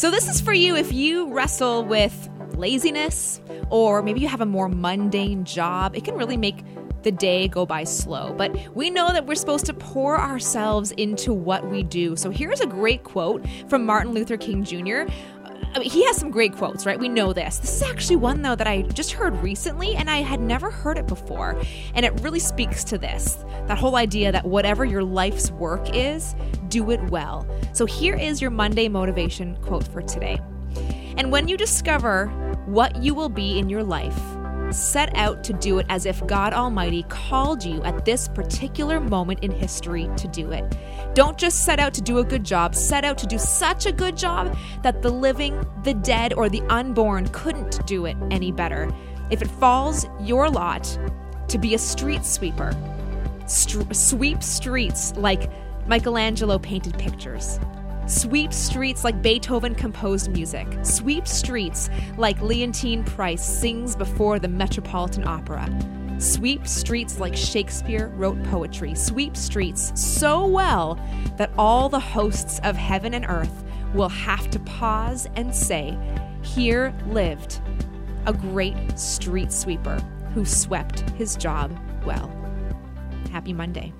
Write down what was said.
So, this is for you if you wrestle with laziness or maybe you have a more mundane job. It can really make the day go by slow. But we know that we're supposed to pour ourselves into what we do. So here's a great quote from Martin Luther King Jr. I mean, he has some great quotes, right? We know this. This is actually one, though, that I just heard recently and I had never heard it before. And it really speaks to this that whole idea that whatever your life's work is, do it well. So here is your Monday motivation quote for today. And when you discover what you will be in your life, set out to do it as if God Almighty called you at this particular moment in history to do it. Don't just set out to do a good job, set out to do such a good job that the living, the dead, or the unborn couldn't do it any better. If it falls your lot to be a street sweeper, st- sweep streets like Michelangelo painted pictures. Sweep streets like Beethoven composed music. Sweep streets like Leontyne Price sings before the Metropolitan Opera. Sweep streets like Shakespeare wrote poetry. Sweep streets so well that all the hosts of heaven and earth will have to pause and say, Here lived a great street sweeper who swept his job well. Happy Monday.